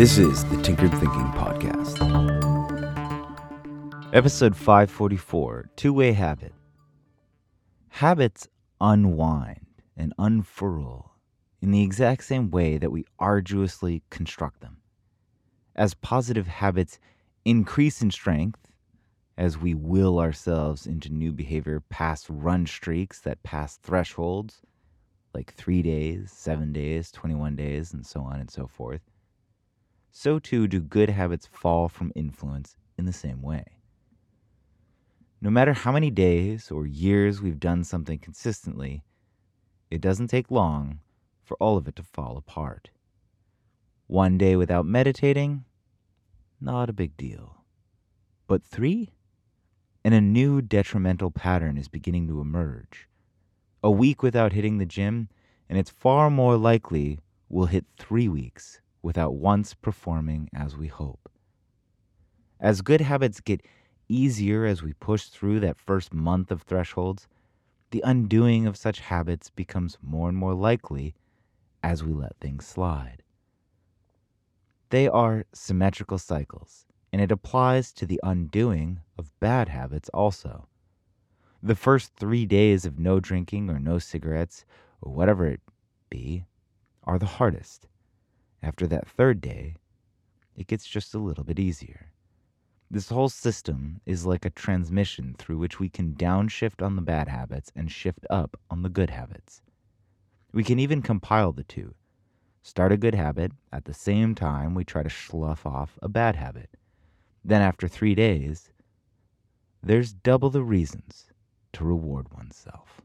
This is the Tinkered Thinking Podcast. Episode 544 Two Way Habit. Habits unwind and unfurl in the exact same way that we arduously construct them. As positive habits increase in strength, as we will ourselves into new behavior past run streaks that pass thresholds, like three days, seven days, 21 days, and so on and so forth, so too do good habits fall from influence in the same way. No matter how many days or years we've done something consistently, it doesn't take long for all of it to fall apart. One day without meditating, not a big deal. But three? And a new detrimental pattern is beginning to emerge. A week without hitting the gym, and it's far more likely we'll hit three weeks without once performing as we hope. As good habits get easier as we push through that first month of thresholds, the undoing of such habits becomes more and more likely as we let things slide. They are symmetrical cycles, and it applies to the undoing of bad habits also. The first three days of no drinking or no cigarettes, or whatever it be, are the hardest. After that third day, it gets just a little bit easier. This whole system is like a transmission through which we can downshift on the bad habits and shift up on the good habits. We can even compile the two. Start a good habit at the same time we try to slough off a bad habit. Then, after three days, there's double the reasons to reward oneself.